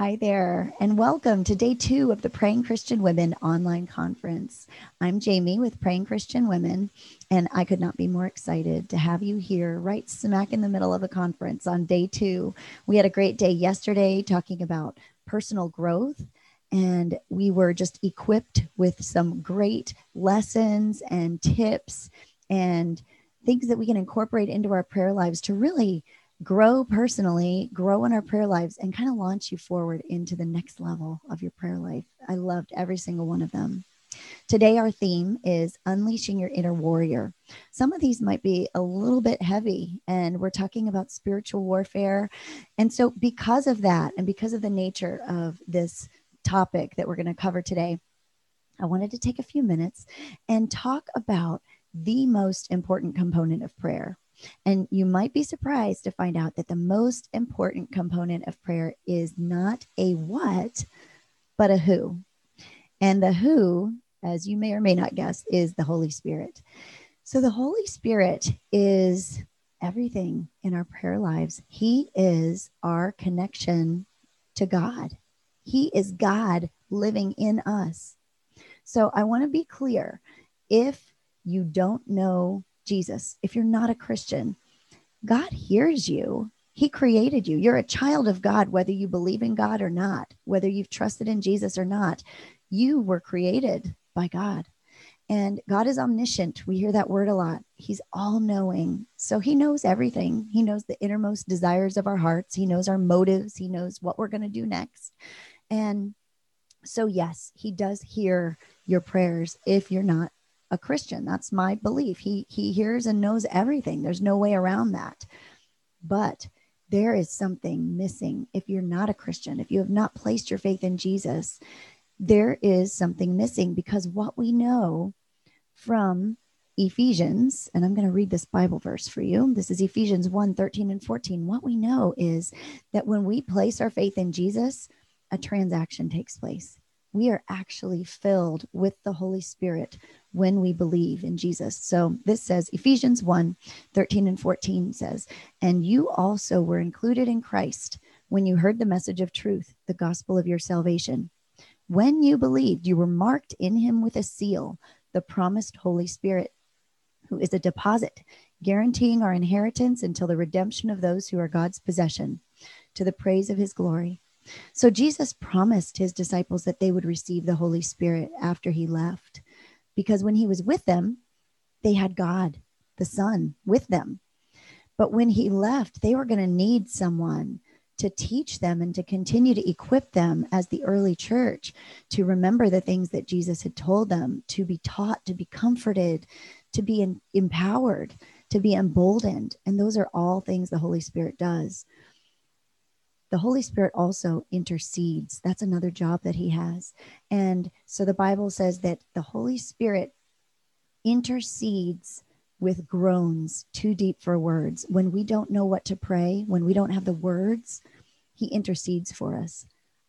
Hi there, and welcome to day two of the Praying Christian Women online conference. I'm Jamie with Praying Christian Women, and I could not be more excited to have you here right smack in the middle of the conference on day two. We had a great day yesterday talking about personal growth, and we were just equipped with some great lessons and tips and things that we can incorporate into our prayer lives to really grow personally, grow in our prayer lives, and kind of launch you forward into the next level of your prayer life. I loved every single one of them. Today, our theme is unleashing your inner warrior. Some of these might be a little bit heavy, and we're talking about spiritual warfare. And so, because of that, and because of the nature of this topic that we're going to cover today, I wanted to take a few minutes and talk about the most important component of prayer, and you might be surprised to find out that the most important component of prayer is not a what, but a who. And the who, as you may or may not guess, is the Holy Spirit. So the Holy Spirit is everything in our prayer lives. He is our connection to God. He is God living in us. So I want to be clear if you don't know Jesus, if you're not a Christian, God hears you. He created you. You're a child of God, whether you believe in God or not, whether you've trusted in Jesus or not. You were created by God. And God is omniscient. We hear that word a lot. He's all knowing. So he knows everything. He knows the innermost desires of our hearts. He knows our motives. He knows what we're going to do next. And so, yes, he does hear your prayers if you're not a Christian. That's my belief. He he hears and knows everything. There's no way around that. But there is something missing if you're not a Christian, if you have not placed your faith in Jesus, there is something missing because what we know from Ephesians, and I'm going to read this Bible verse for you. This is Ephesians 1 13 and 14. What we know is that when we place our faith in Jesus, a transaction takes place. We are actually filled with the Holy Spirit when we believe in Jesus. So this says Ephesians 1 13 and 14 says, And you also were included in Christ when you heard the message of truth, the gospel of your salvation. When you believed, you were marked in him with a seal, the promised Holy Spirit, who is a deposit guaranteeing our inheritance until the redemption of those who are God's possession, to the praise of his glory. So Jesus promised his disciples that they would receive the Holy Spirit after he left because when he was with them, they had God, the Son, with them. But when he left, they were going to need someone to teach them and to continue to equip them as the early church to remember the things that Jesus had told them, to be taught, to be comforted, to be in, empowered, to be emboldened. And those are all things the Holy Spirit does. The Holy Spirit also intercedes. That's another job that he has. And so the Bible says that the Holy Spirit intercedes with groans too deep for words. When we don't know what to pray, when we don't have the words, he intercedes for us.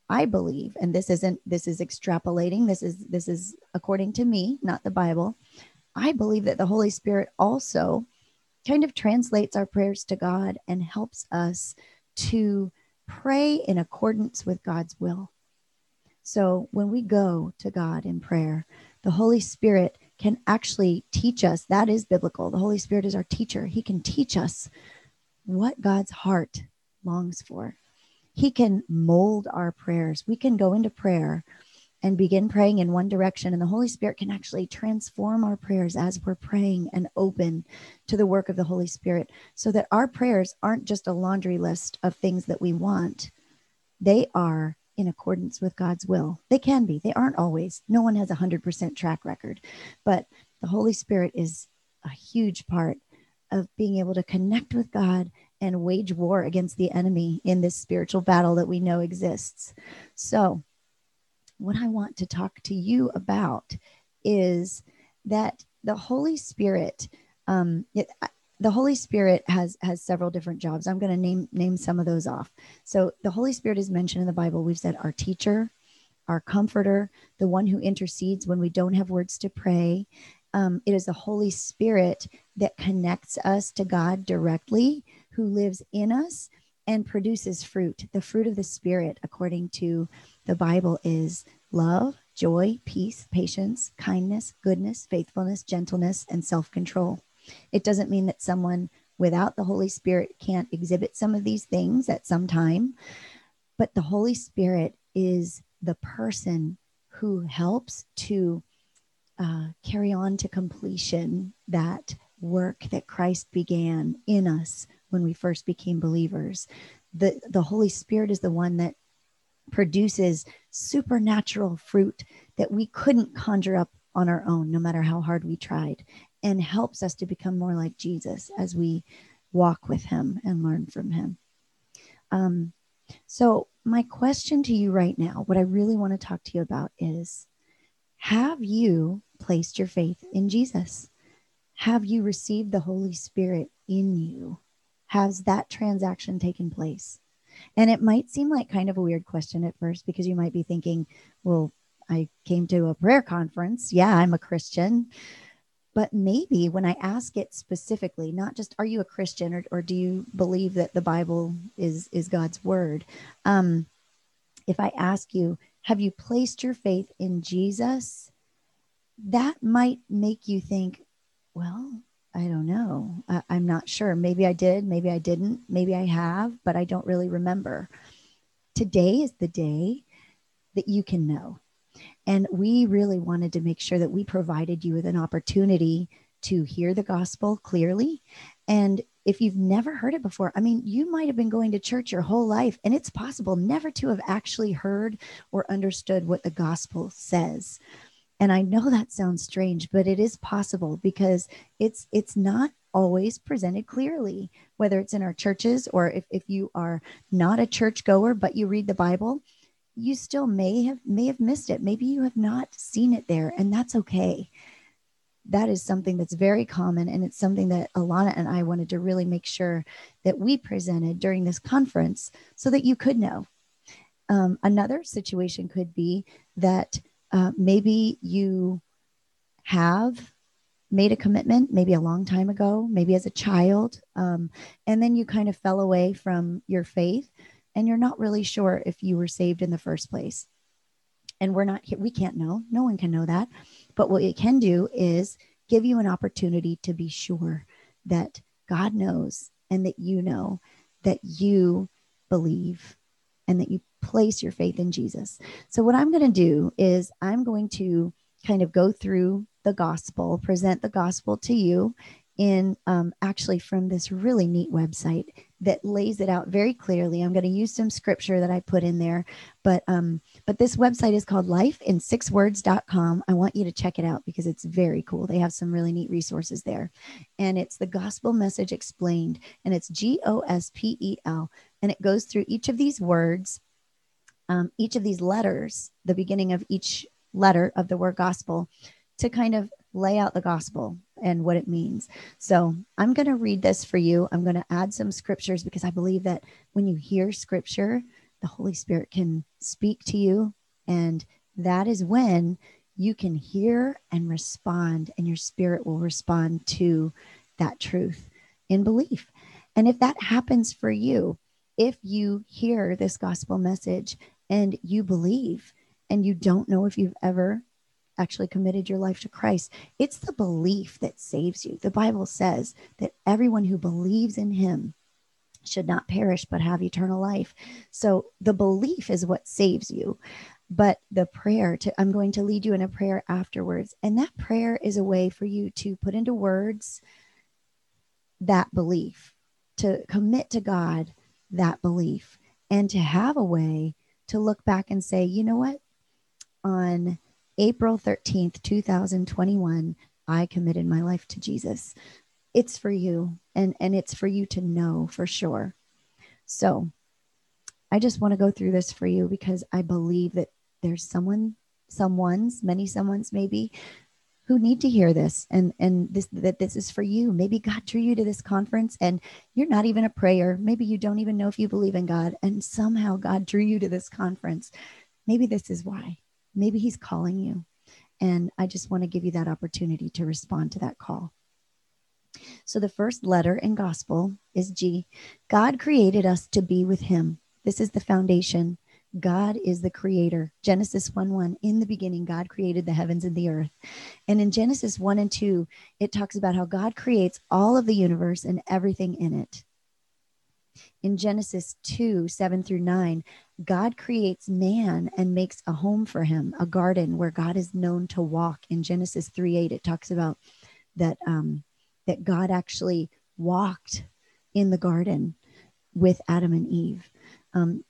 I believe, and this isn't this is extrapolating. This is this is according to me, not the Bible. I believe that the Holy Spirit also kind of translates our prayers to God and helps us to pray in accordance with God's will. So when we go to God in prayer, the Holy Spirit can actually teach us. That is biblical. The Holy Spirit is our teacher. He can teach us what God's heart longs for. He can mold our prayers. We can go into prayer and begin praying in one direction. And the Holy Spirit can actually transform our prayers as we're praying and open to the work of the Holy Spirit so that our prayers aren't just a laundry list of things that we want. They are in accordance with God's will. They can be, they aren't always. No one has a 100% track record, but the Holy Spirit is a huge part of being able to connect with God and wage war against the enemy in this spiritual battle that we know exists. So, what I want to talk to you about is that the Holy Spirit, um, it, the Holy Spirit has has several different jobs. I'm going to name name some of those off. So the Holy Spirit is mentioned in the Bible. We've said our teacher, our comforter, the one who intercedes when we don't have words to pray. Um, it is the Holy Spirit that connects us to God directly, who lives in us and produces fruit. The fruit of the Spirit, according to the Bible, is love, joy, peace, patience, kindness, goodness, faithfulness, gentleness, and self control. It doesn't mean that someone without the Holy Spirit can't exhibit some of these things at some time, but the Holy Spirit is the person who helps to uh, carry on to completion that work that Christ began in us when we first became believers. The, the Holy Spirit is the one that produces supernatural fruit that we couldn't conjure up on our own, no matter how hard we tried, and helps us to become more like Jesus as we walk with him and learn from him. Um, so, my question to you right now, what I really want to talk to you about is Have you placed your faith in Jesus? Have you received the Holy Spirit in you? Has that transaction taken place? And it might seem like kind of a weird question at first because you might be thinking, well, I came to a prayer conference. Yeah, I'm a Christian. But maybe when I ask it specifically, not just are you a Christian or, or do you believe that the Bible is, is God's word? Um, if I ask you, have you placed your faith in Jesus? That might make you think, well, I don't know. I, I'm not sure. Maybe I did, maybe I didn't, maybe I have, but I don't really remember. Today is the day that you can know. And we really wanted to make sure that we provided you with an opportunity to hear the gospel clearly. And if you've never heard it before, I mean, you might have been going to church your whole life, and it's possible never to have actually heard or understood what the gospel says and i know that sounds strange but it is possible because it's it's not always presented clearly whether it's in our churches or if, if you are not a church goer but you read the bible you still may have may have missed it. Maybe you have not seen it there and that's okay. That is something that's very common and it's something that alana and i wanted to really make sure that we presented during this conference so that you could know. Um, another situation could be that uh, maybe you have made a commitment, maybe a long time ago, maybe as a child, um, and then you kind of fell away from your faith and you're not really sure if you were saved in the first place. And we're not we can't know, no one can know that. But what it can do is give you an opportunity to be sure that God knows and that you know that you believe and that you place your faith in Jesus. So, what I'm going to do is I'm going to kind of go through the gospel, present the gospel to you in um, actually from this really neat website that lays it out very clearly. I'm going to use some scripture that I put in there, but um, but this website is called lifeinsixwords.com. I want you to check it out because it's very cool. They have some really neat resources there, and it's the gospel message explained, and it's G O S P E L, and it goes through each of these words um, each of these letters, the beginning of each letter of the word gospel, to kind of lay out the gospel and what it means. So I'm going to read this for you. I'm going to add some scriptures because I believe that when you hear scripture, the Holy Spirit can speak to you. And that is when you can hear and respond, and your spirit will respond to that truth in belief. And if that happens for you, if you hear this gospel message and you believe and you don't know if you've ever actually committed your life to Christ, it's the belief that saves you. The Bible says that everyone who believes in him should not perish but have eternal life. So the belief is what saves you. But the prayer to I'm going to lead you in a prayer afterwards. And that prayer is a way for you to put into words that belief, to commit to God that belief, and to have a way to look back and say, you know what? On April 13th, 2021, I committed my life to Jesus. It's for you and, and it's for you to know for sure. So I just want to go through this for you because I believe that there's someone, someone's, many someone's maybe who need to hear this and and this that this is for you maybe god drew you to this conference and you're not even a prayer maybe you don't even know if you believe in god and somehow god drew you to this conference maybe this is why maybe he's calling you and i just want to give you that opportunity to respond to that call So the first letter in gospel is G. God created us to be with him. This is the foundation. God is the creator. Genesis 1 1. In the beginning, God created the heavens and the earth. And in Genesis 1 and 2, it talks about how God creates all of the universe and everything in it. In Genesis 2 7 through 9, God creates man and makes a home for him, a garden where God is known to walk. In Genesis 3 8, it talks about that, um, that God actually walked in the garden with Adam and Eve. Um,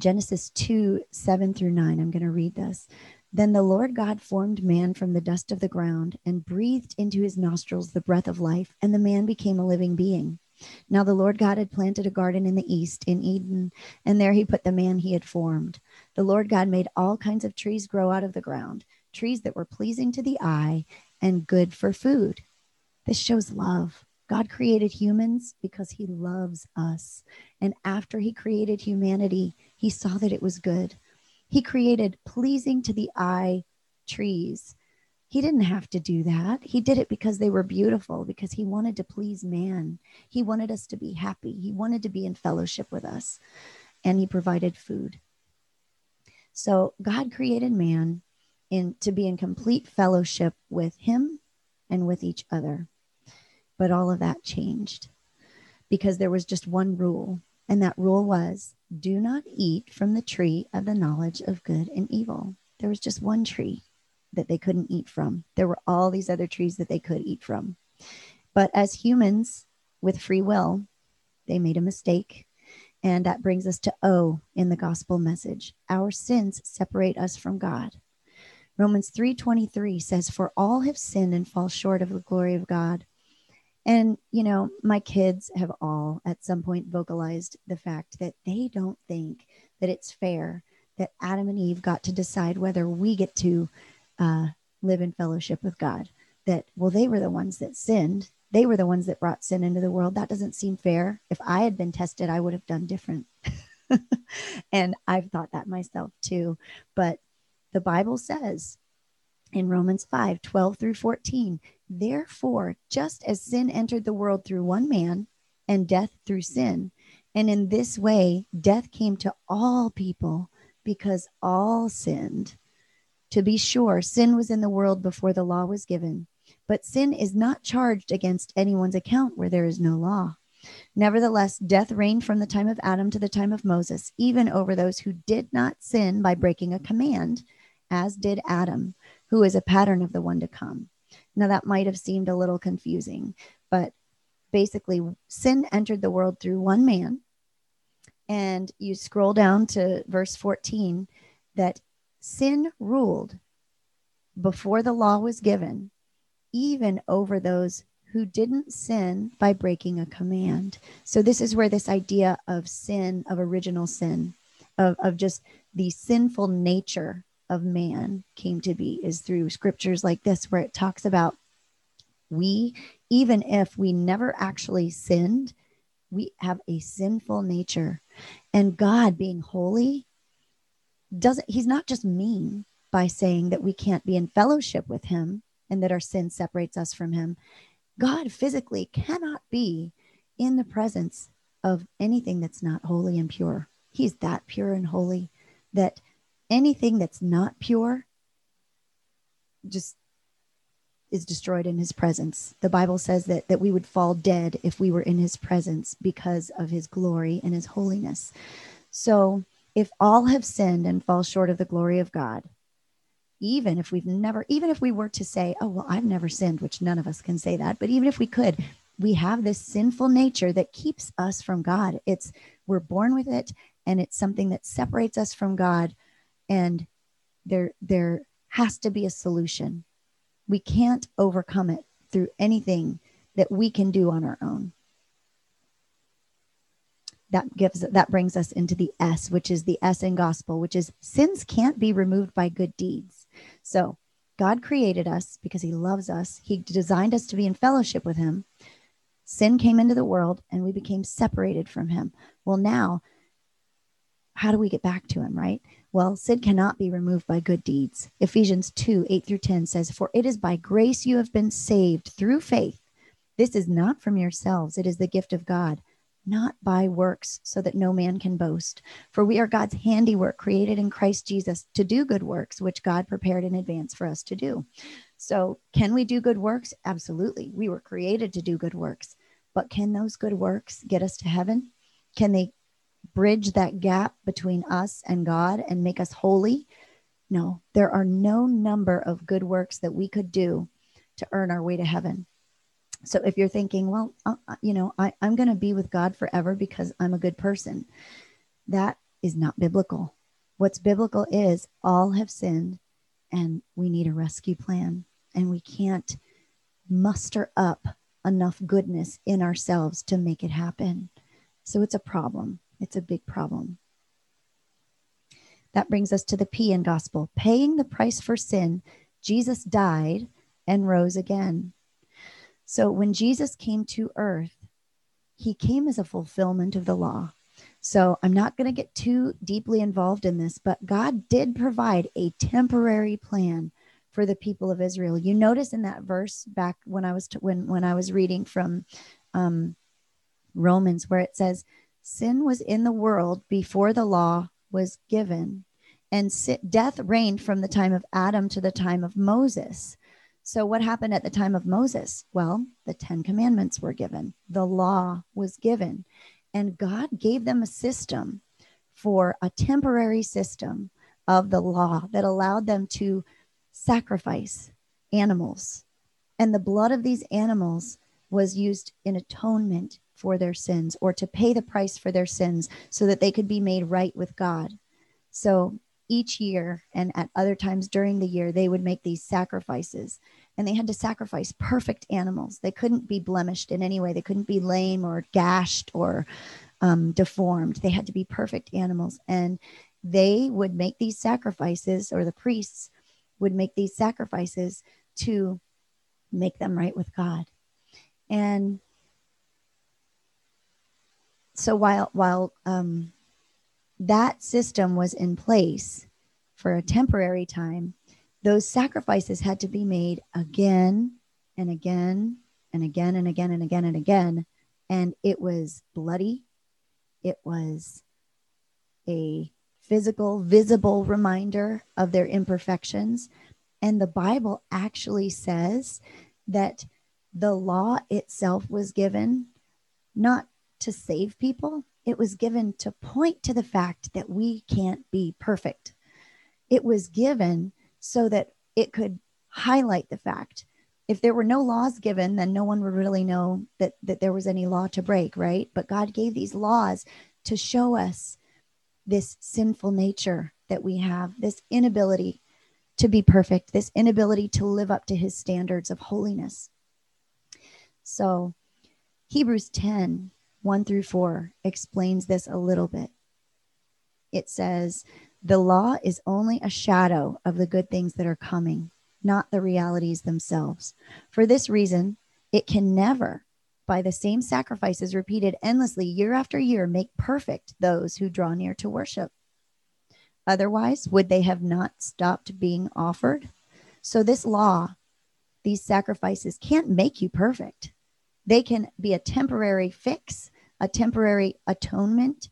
Genesis 2 7 through 9. I'm going to read this. Then the Lord God formed man from the dust of the ground and breathed into his nostrils the breath of life, and the man became a living being. Now the Lord God had planted a garden in the east, in Eden, and there he put the man he had formed. The Lord God made all kinds of trees grow out of the ground, trees that were pleasing to the eye and good for food. This shows love. God created humans because he loves us. And after he created humanity, he saw that it was good. He created pleasing to the eye trees. He didn't have to do that. He did it because they were beautiful, because he wanted to please man. He wanted us to be happy. He wanted to be in fellowship with us, and he provided food. So God created man in to be in complete fellowship with him and with each other. But all of that changed because there was just one rule. And that rule was do not eat from the tree of the knowledge of good and evil. There was just one tree that they couldn't eat from. There were all these other trees that they could eat from. But as humans with free will, they made a mistake. And that brings us to O in the gospel message. Our sins separate us from God. Romans 3:23 says for all have sinned and fall short of the glory of God. And, you know, my kids have all at some point vocalized the fact that they don't think that it's fair that Adam and Eve got to decide whether we get to uh, live in fellowship with God. That, well, they were the ones that sinned. They were the ones that brought sin into the world. That doesn't seem fair. If I had been tested, I would have done different. and I've thought that myself too. But the Bible says in Romans 5 12 through 14, Therefore, just as sin entered the world through one man and death through sin, and in this way death came to all people because all sinned. To be sure, sin was in the world before the law was given, but sin is not charged against anyone's account where there is no law. Nevertheless, death reigned from the time of Adam to the time of Moses, even over those who did not sin by breaking a command, as did Adam, who is a pattern of the one to come. Now, that might have seemed a little confusing, but basically, sin entered the world through one man. And you scroll down to verse 14 that sin ruled before the law was given, even over those who didn't sin by breaking a command. So, this is where this idea of sin, of original sin, of, of just the sinful nature of man came to be is through scriptures like this, where it talks about we, even if we never actually sinned, we have a sinful nature. And God being holy doesn't, he's not just mean by saying that we can't be in fellowship with him and that our sin separates us from him. God physically cannot be in the presence of anything that's not holy and pure. He's that pure and holy that anything that's not pure just is destroyed in his presence. The Bible says that that we would fall dead if we were in his presence because of his glory and his holiness. So, if all have sinned and fall short of the glory of God, even if we've never even if we were to say, "Oh, well, I've never sinned," which none of us can say that, but even if we could, we have this sinful nature that keeps us from God. It's we're born with it and it's something that separates us from God and there there has to be a solution. We can't overcome it through anything that we can do on our own. That gives that brings us into the s which is the s in gospel which is sins can't be removed by good deeds. So god created us because he loves us. He designed us to be in fellowship with him. Sin came into the world and we became separated from him. Well now how do we get back to him right well, sin cannot be removed by good deeds. Ephesians 2 8 through 10 says, For it is by grace you have been saved through faith, This is not from yourselves, it is the gift of God, not by works, so that no man can boast. For we are God's handiwork, created in Christ Jesus to do good works, which God prepared in advance for us to do. So, can we do good works? Absolutely. We were created to do good works. But can those good works get us to heaven? Can they bridge that gap between us and God and make us holy? No, there are no number of good works that we could do to earn our way to heaven. So if you're thinking, well, uh, uh you know, I, I'm going to be with God forever because I'm a good person, that is not biblical. What's biblical is all have sinned and we need a rescue plan and we can't muster up enough goodness in ourselves to make it happen. So it's a problem. It's a big problem. That brings us to the P in gospel paying the price for sin. Jesus died and rose again. So when Jesus came to earth, he came as a fulfillment of the law. So I'm not going to get too deeply involved in this, but God did provide a temporary plan for the people of Israel. You notice in that verse back when I was t- when when I was reading from um, Romans, where it says, "Sin was in the world before the law was given, and death reigned from the time of Adam to the time of Moses." So, what happened at the time of Moses? Well, the Ten Commandments were given, the law was given, and God gave them a system for a temporary system of the law that allowed them to sacrifice animals. And the blood of these animals was used in atonement for their sins or to pay the price for their sins so that they could be made right with God. So each year and at other times during the year, they would make these sacrifices and they had to sacrifice perfect animals. They couldn't be blemished in any way, they couldn't be lame or gashed or um, deformed. They had to be perfect animals. And they would make these sacrifices, or the priests would make these sacrifices to make them right with God. And so while while um, that system was in place for a temporary time, those sacrifices had to be made again and again and again and again and again and again. And it was bloody. It was a physical, visible reminder of their imperfections. And the Bible actually says that the law itself was given not to save people, it was given to point to the fact that we can't be perfect. It was given so that it could highlight the fact. If there were no laws given, then no one would really know that, that there was any law to break, right? But God gave these laws to show us this sinful nature that we have, this inability to be perfect, this inability to live up to his standards of holiness. So, Hebrews 10 1 through 4 explains this a little bit. It says, The law is only a shadow of the good things that are coming, not the realities themselves. For this reason, it can never by the same sacrifices repeated endlessly year after year make perfect those who draw near to worship. Otherwise, would they have not stopped being offered? So, this law, these sacrifices can't make you perfect. They can be a temporary fix, a temporary atonement,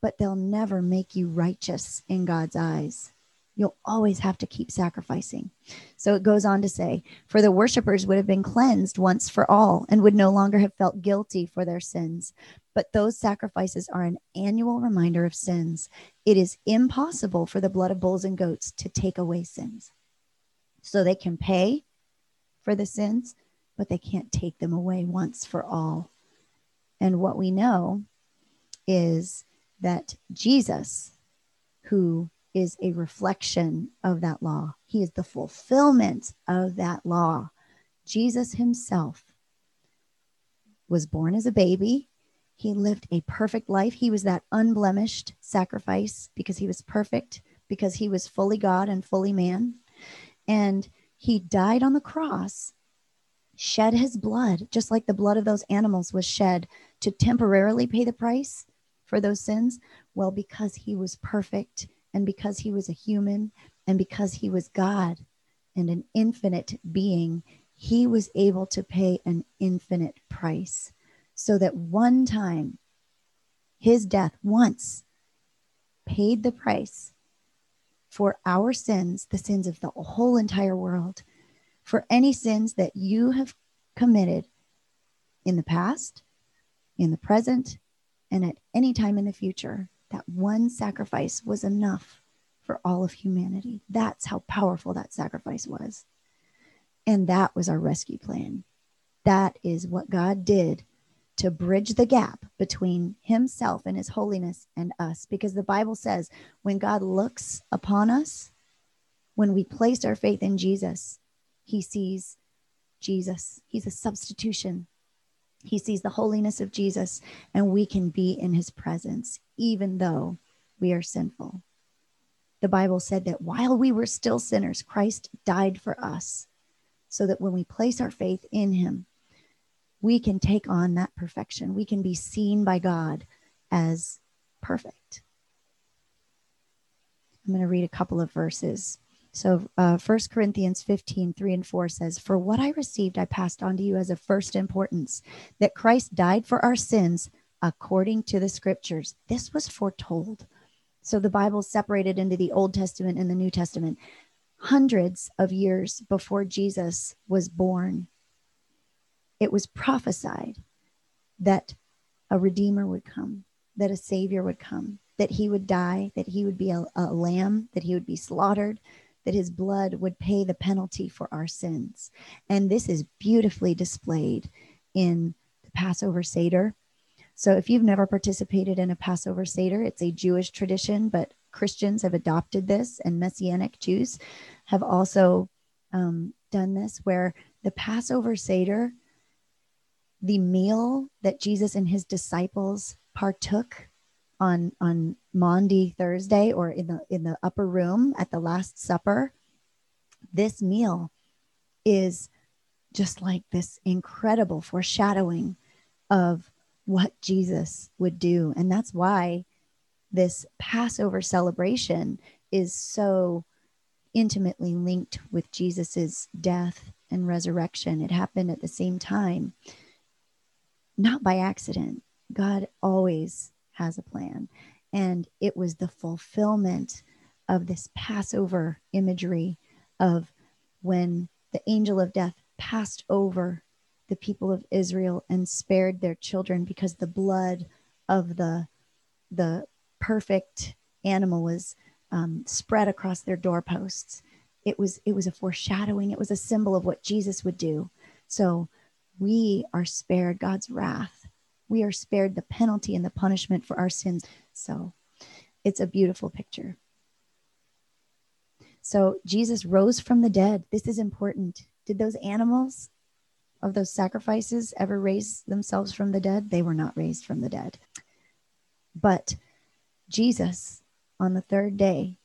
but they'll never make you righteous in God's eyes you'll always have to keep sacrificing. So it goes on to say, for the worshippers would have been cleansed once for all and would no longer have felt guilty for their sins. But those sacrifices are an annual reminder of sins. It is impossible for the blood of bulls and goats to take away sins. So they can pay for the sins, but they can't take them away once for all. And what we know is that Jesus, who is a reflection of that law. He is the fulfillment of that law. Jesus himself was born as a baby. He lived a perfect life. He was that unblemished sacrifice because he was perfect, because he was fully God and fully man. And he died on the cross, shed his blood, just like the blood of those animals was shed to temporarily pay the price for those sins. Well, because he was perfect and because he was a human and because he was God and an infinite being, he was able to pay an infinite price so that one time his death once paid the price for our sins, the sins of the whole entire world, for any sins that you have committed in the past, in the present, and at any time in the future. That one sacrifice was enough for all of humanity. That's how powerful that sacrifice was. And that was our rescue plan. That is what God did to bridge the gap between himself and his holiness and us. Because the Bible says when God looks upon us, when we place our faith in Jesus, he sees Jesus. He's a substitution. He sees the holiness of Jesus, and we can be in his presence, even though we are sinful. The Bible said that while we were still sinners, Christ died for us, so that when we place our faith in him, we can take on that perfection. We can be seen by God as perfect. I'm going to read a couple of verses. So, uh, 1 Corinthians 15, 3 and 4 says, For what I received, I passed on to you as of first importance, that Christ died for our sins according to the scriptures. This was foretold. So, the Bible separated into the Old Testament and the New Testament hundreds of years before Jesus was born it was prophesied that a redeemer would come, that a savior would come, that he would die, that he would be a, a, lamb, that he would be slaughtered, that his blood would pay the penalty for our sins. And this is beautifully displayed in the Passover Seder. So if you've never participated in a Passover Seder, it's a Jewish tradition, but Christians have adopted this, and Messianic Jews have also um, done this, where the Passover Seder the meal that Jesus and his disciples partook on on Maundy Thursday or in the in the upper room at the last supper this meal is just like this incredible foreshadowing of what Jesus would do and that's why this Passover celebration is so intimately linked with Jesus's death and resurrection it happened at the same time not by accident. God always has a plan. And it was the fulfillment of this Passover imagery of when the angel of death passed over the people of Israel and spared their children because the blood of the the perfect animal was um, spread across their doorposts. It was it was a foreshadowing. It was a symbol of what Jesus would do. So we are spared God's wrath. We are spared the penalty and the punishment for our sins. So it's a beautiful picture. So Jesus rose from the dead. This is important. Did those animals of those sacrifices ever raise themselves from the dead? They were not raised from the dead. But Jesus, on the third day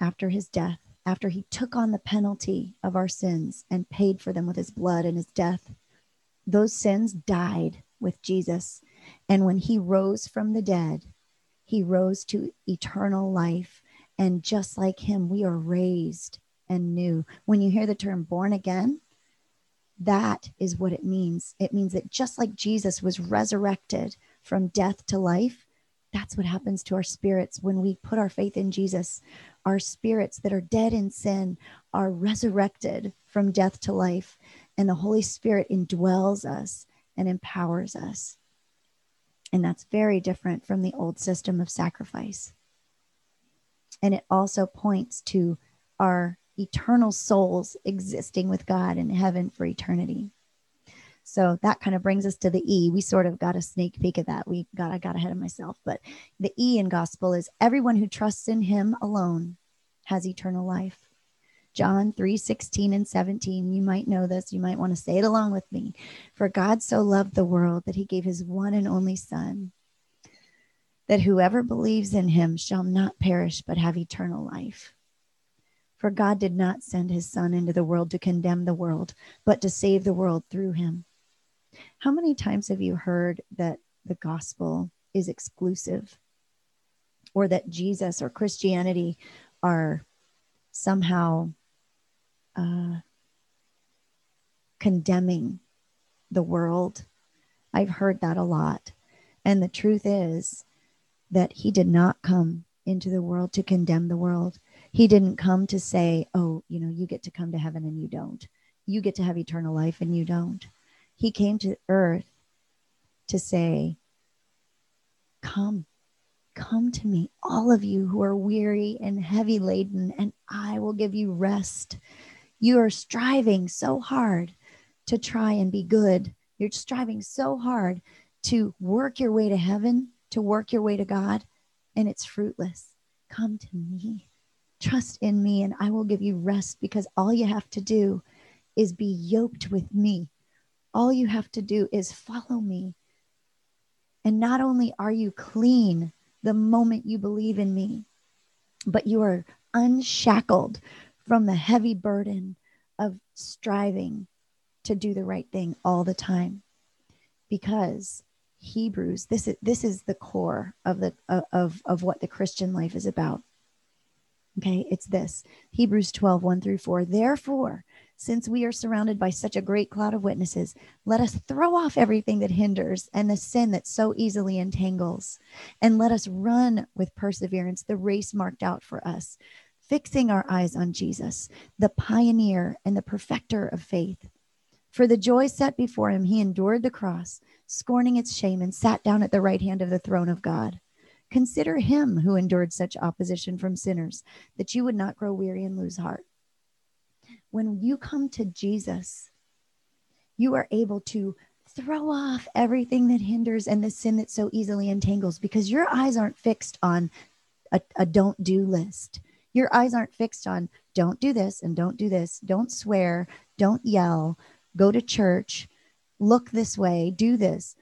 after his death, after he took on the penalty of our sins and paid for them with his blood and his death, those sins died with Jesus. And when he rose from the dead, he rose to eternal life. And just like him, we are raised and new. When you hear the term born again, that is what it means. It means that just like Jesus was resurrected from death to life, that's what happens to our spirits when we put our faith in Jesus. Our spirits that are dead in sin are resurrected from death to life and the Holy Spirit indwells us and empowers us. And that's very different from the old system of sacrifice. And it also points to our eternal souls existing with God in heaven for eternity. So that kind of brings us to the E. We sort of got a sneak peek of that. We got I got ahead of myself, but the E in gospel is everyone who trusts in him alone has eternal life. John 3 16 and 17. You might know this. You might want to say it along with me. For God so loved the world that he gave his one and only Son, that whoever believes in him shall not perish but have eternal life. For God did not send his Son into the world to condemn the world, but to save the world through him. How many times have you heard that the gospel is exclusive or that Jesus or Christianity are somehow uh, condemning the world. I've heard that a lot. And the truth is that he did not come into the world to condemn the world. He didn't come to say, oh, you know, you get to come to heaven and you don't. You get to have eternal life and you don't. He came to earth to say, come, come to me, all of you who are weary and heavy laden, and I will give you rest. You are striving so hard to try and be good. You're striving so hard to work your way to heaven, to work your way to God, and it's fruitless. Come to me. Trust in me, and I will give you rest because all you have to do is be yoked with me. All you have to do is follow me. And not only are you clean the moment you believe in me, but you are unshackled from the heavy burden of striving to do the right thing all the time because Hebrews this is this is the core of the of of what the Christian life is about. Okay, it's this. Hebrews 12, 1 through 4. Therefore, since we are surrounded by such a great cloud of witnesses, let us throw off everything that hinders and the sin that so easily entangles, and let us run with perseverance the race marked out for us, fixing our eyes on Jesus, the pioneer and the perfecter of faith. For the joy set before him, he endured the cross, scorning its shame, and sat down at the right hand of the throne of God. Consider him who endured such opposition from sinners, that you would not grow weary and lose heart when you come to Jesus, you are able to throw off everything that hinders and the sin that so easily entangles because your eyes aren't fixed on a, a don't do list. Your eyes aren't fixed on don't do this and don't do this, don't swear, don't yell, go to church, look this way, do this.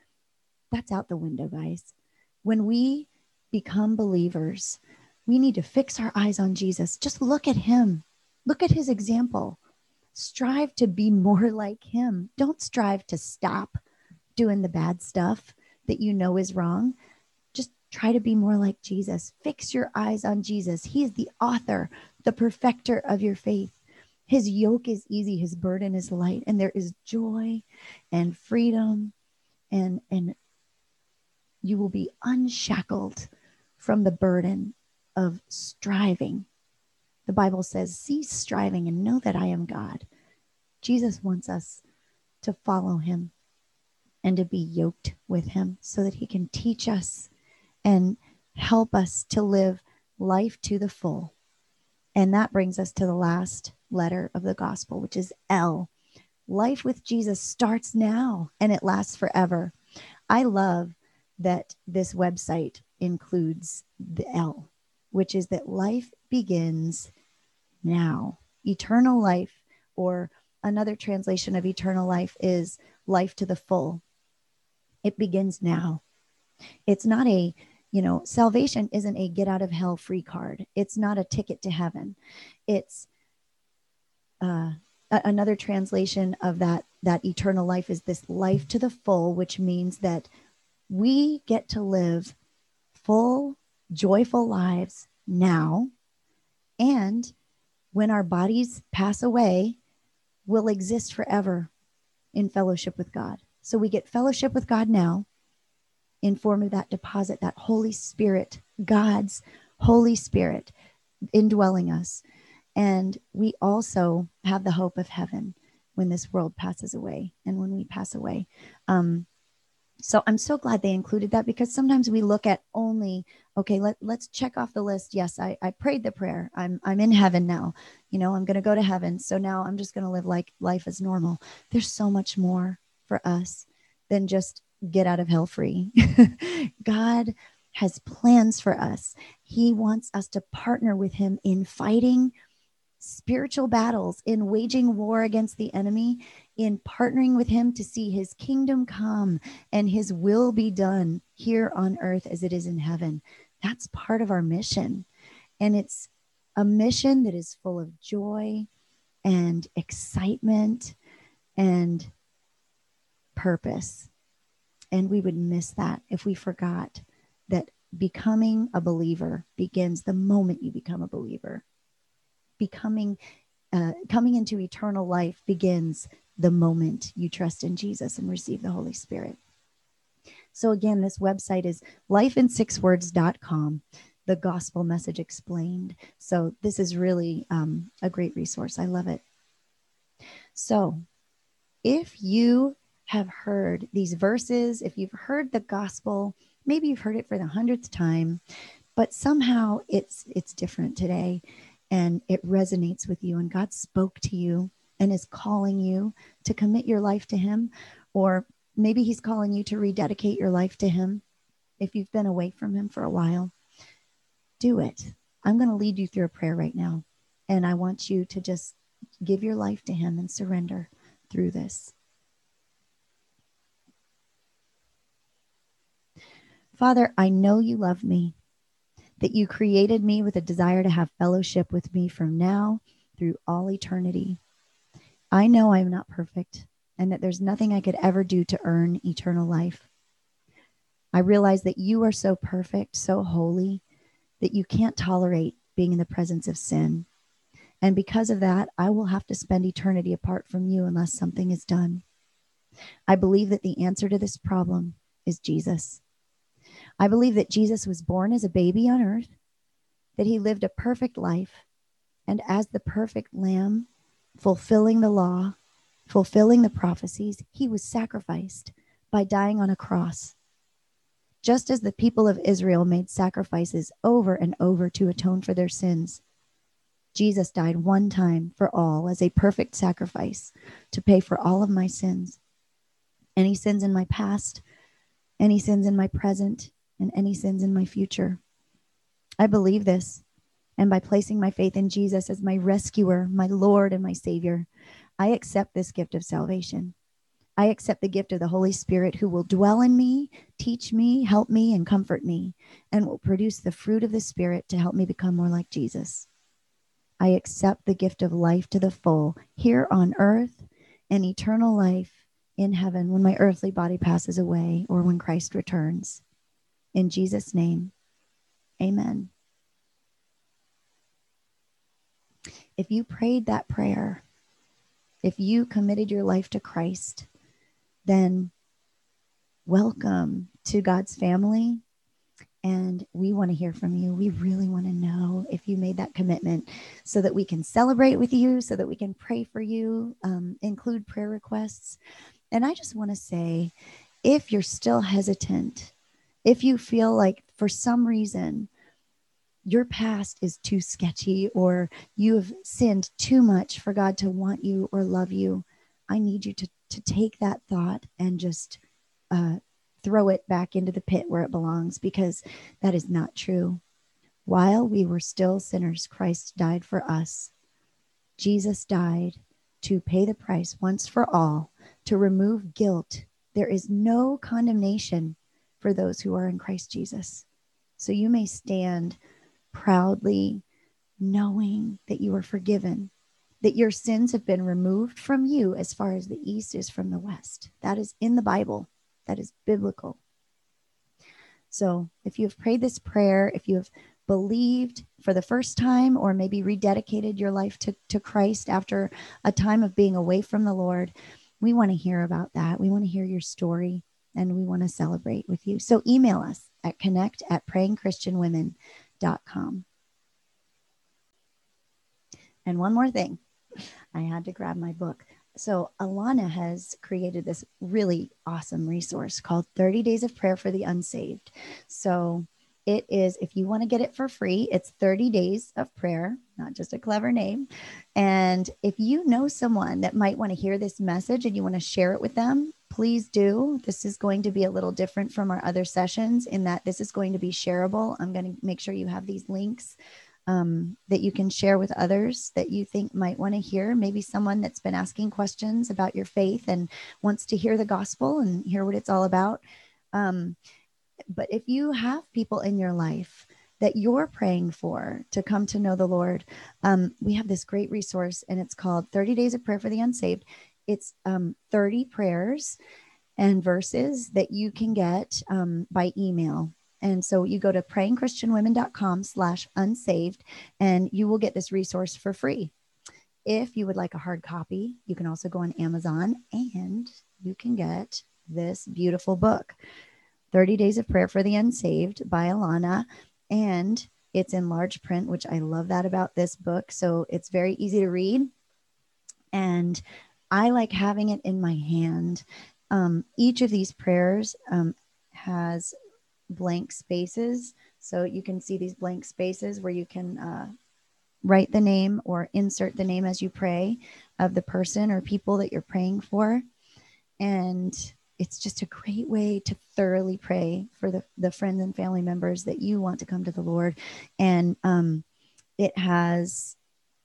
That's out the window, guys. When we become believers, we need to fix our eyes on Jesus. Just look at him. Look at his example. Strive to be more like him. Don't strive to stop doing the bad stuff that you know is wrong. Try to be more like Jesus. Fix your eyes on Jesus. He is the author, the perfecter of your faith. His yoke is easy, his burden is light, and there is joy and freedom and and you will be unshackled from the burden of striving the Bible says, cease striving and know that I am God. Jesus wants us to follow him and to be yoked with him so that he can teach us and help us to live life to the full. And that brings us to the last letter of the gospel, which is L. Life with Jesus starts now and it lasts forever. I love that this website includes the L, which is that life begins now. Eternal life, or another translation of eternal life, is life to the full. It begins now. It's not a, you know, salvation isn't a get out of hell free card. It's not a ticket to heaven. It's uh, a- another translation of that that eternal life is this life to the full, which means that we get to live full, joyful lives now and when our bodies pass away, will exist forever in fellowship with God. So we get fellowship with God now in form of that deposit, that Holy Spirit, God's Holy Spirit indwelling us. And we also have the hope of heaven when this world passes away and when we pass away. Um, so I'm so glad they included that because sometimes we look at only, okay, let, let's check off the list. Yes, I, I prayed the prayer. I'm, I'm in heaven now. You know, I'm going to go to heaven. So now I'm just going to live like life as normal. There's so much more for us than just get out of hell free. God has plans for us. He wants us to partner with him in fighting spiritual battles, in waging war against the enemy, in partnering with Him to see His kingdom come and His will be done here on earth as it is in heaven. That's part of our mission. And it's a mission that is full of joy and excitement and purpose. And we would miss that if we forgot that becoming a believer begins the moment you become a believer becoming uh, coming into eternal life begins the moment you trust in Jesus and receive the Holy Spirit. So, again, this website is lifeinsixwords.com, the gospel message explained. So, this is really um, a great resource. I love it. So, if you have heard these verses, if you've heard the gospel, maybe you've heard it for the hundredth time, but somehow it's it's different today and it resonates with you and God spoke to you and is calling you to commit your life to him. Or maybe he's calling you to rededicate your life to him if you've been away from him for a while. Do it. I'm going to lead you through a prayer right now. And i want you to just give your life to him and surrender through this father i know you love me that you created me with a desire to have fellowship with me from now through all eternity I know I'm not perfect and that there's nothing I could ever do to earn eternal life. I realize that you are so perfect, so holy, that you can't tolerate being in the presence of sin. And because of that, I will have to spend eternity apart from you unless something is done. I believe that the answer to this problem is Jesus. I believe that Jesus was born as a baby on earth, that he lived a perfect life, and as the perfect lamb, fulfilling the law, fulfilling the prophecies, he was sacrificed by dying on a cross. Just as the people of Israel made sacrifices over and over to atone for their sins, Jesus died one time for all as a perfect sacrifice to pay for all of my sins. Any sins in my past, any sins in my present, and any sins in my future. I believe this and by placing my faith in Jesus as my rescuer, my Lord, and my Savior, I accept this gift of salvation. I accept the gift of the Holy Spirit who will dwell in me, teach me, help me, and comfort me, and will produce the fruit of the Spirit to help me become more like Jesus. I accept the gift of life to the full here on earth and eternal life in heaven when my earthly body passes away or when Christ returns. In Jesus' name, amen. if you prayed that prayer, if you committed your life to Christ, then welcome to God's family. And we want to hear from you. We really want to know if you made that commitment so that we can celebrate with you, so that we can pray for you, um, include prayer requests. And I just want to say if you're still hesitant, if you feel like for some reason your past is too sketchy or you have sinned too much for God to want you or love you, I need you to, to take that thought and just uh, throw it back into the pit where it belongs because that is not true. While we were still sinners, Christ died for us. Jesus died to pay the price once for all, to remove guilt. There is no condemnation for those who are in Christ Jesus. So you may stand proudly knowing that you are forgiven, that your sins have been removed from you as far as the east is from the west. That is in the Bible, that is biblical. So if you have prayed this prayer, if you have believed for the first time, or maybe rededicated your life to, to Christ after a time of being away from the Lord, we want to hear about that. We want to hear your story and we want to celebrate with you. So email us at connect at prayingchristianwomen.com com. And one more thing, I had to grab my book. So, Alana has created this really awesome resource called 30 Days of Prayer for the Unsaved. So, it is, if you want to get it for free, it's 30 days of prayer, not just a clever name. And if you know someone that might want to hear this message and you want to share it with them, please do. This is going to be a little different from our other sessions in that this is going to be shareable. I'm going to make sure you have these links um, that you can share with others that you think might want to hear. Maybe someone that's been asking questions about your faith and wants to hear the gospel and hear what it's all about. Um, but if you have people in your life that you're praying for to come to know the Lord, um, we have this great resource and it's called 30 Days of Prayer for the Unsaved it's um, 30 prayers and verses that you can get um, by email. And so you go to prayingchristianwomen.com slash unsaved and you will get this resource for free. if you would like a hard copy, you can also go on Amazon and you can get this beautiful book, 30 Days of Prayer for the Unsaved by Alana. And it's in large print, which I love that about this book. So it's very easy to read. And I like having it in my hand. Um, each of these prayers um, has blank spaces. So you can see these blank spaces where you can uh, write the name or insert the name as you pray of the person or people that you're praying for. And it's just a great way to thoroughly pray for the, the friends and family members that you want to come to the Lord. And um, it has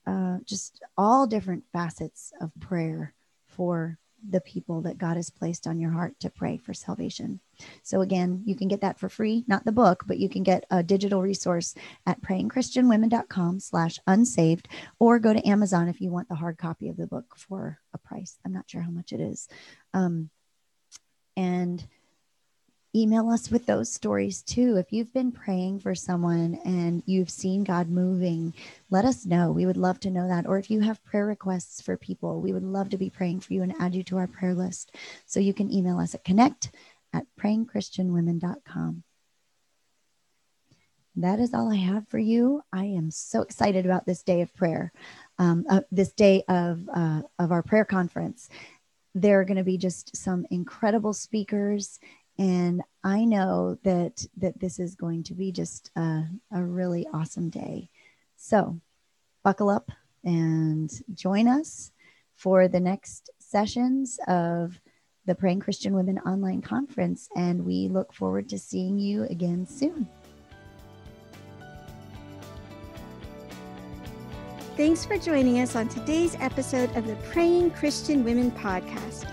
uh, just all different facets of prayer for the people that God has placed on your heart to pray for salvation. So again, you can get that for free, not the book, but you can get a digital resource at prayingchristianwomen.com slash unsaved, or go to Amazon if you want the hard copy of the book for a price. I'm not sure how much it is. Um, and email us with those stories too. If you've been praying for someone and you've seen God moving, let us know. We would love to know that. Or if you have prayer requests for people, we would love to be praying for you and add you to our prayer list. So you can email us at connect at prayingchristianwomen.com. That is all I have for you. I am so excited about this day of prayer, um, uh, this day of uh, of our prayer conference. There are going to be just some incredible speakers and I know that that this is going to be just a, a really awesome day. So buckle up and join us for the next sessions of the Praying Christian Women online conference. And we look forward to seeing you again soon. Thanks for joining us on today's episode of the Praying Christian Women podcast.